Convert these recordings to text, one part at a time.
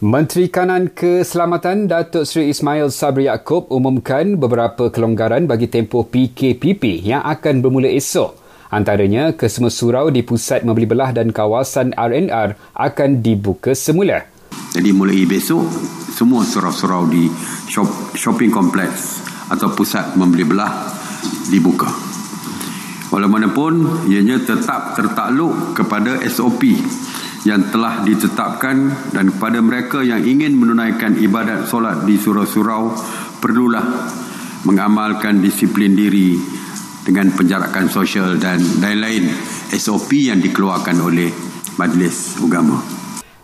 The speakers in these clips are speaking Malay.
Menteri Kanan Keselamatan Datuk Seri Ismail Sabri Yaakob umumkan beberapa kelonggaran bagi tempoh PKPP yang akan bermula esok. Antaranya, kesemua surau di pusat membeli belah dan kawasan RNR akan dibuka semula. Jadi mulai besok, semua surau-surau di shop, shopping kompleks atau pusat membeli belah dibuka. Walaupun ianya tetap tertakluk kepada SOP yang telah ditetapkan dan kepada mereka yang ingin menunaikan ibadat solat di surau-surau perlulah mengamalkan disiplin diri dengan penjarakan sosial dan lain-lain SOP yang dikeluarkan oleh Majlis Agama.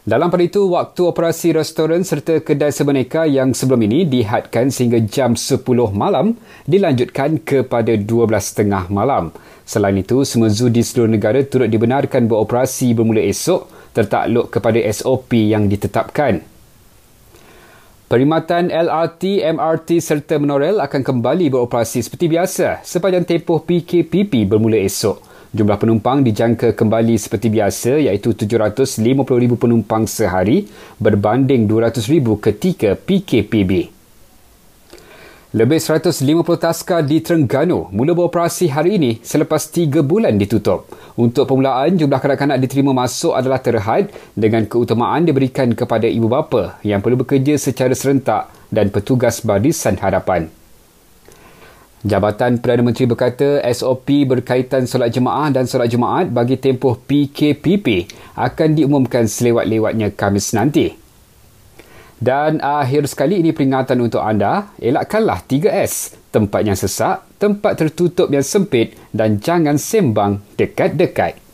Dalam pada itu, waktu operasi restoran serta kedai sebeneka yang sebelum ini dihadkan sehingga jam 10 malam dilanjutkan kepada 12.30 malam. Selain itu, semua zoo di seluruh negara turut dibenarkan beroperasi bermula esok tertakluk kepada SOP yang ditetapkan. Perkhidmatan LRT, MRT serta monorail akan kembali beroperasi seperti biasa sepanjang tempoh PKPP bermula esok. Jumlah penumpang dijangka kembali seperti biasa iaitu 750,000 penumpang sehari berbanding 200,000 ketika PKPB. Lebih 150 taska di Terengganu mula beroperasi hari ini selepas 3 bulan ditutup. Untuk permulaan, jumlah kanak-kanak diterima masuk adalah terhad dengan keutamaan diberikan kepada ibu bapa yang perlu bekerja secara serentak dan petugas barisan hadapan. Jabatan Perdana Menteri berkata SOP berkaitan solat jemaah dan solat jemaat bagi tempoh PKPP akan diumumkan selewat-lewatnya Kamis nanti. Dan akhir sekali ini peringatan untuk anda, elakkanlah 3S, tempat yang sesak, tempat tertutup yang sempit dan jangan sembang dekat-dekat.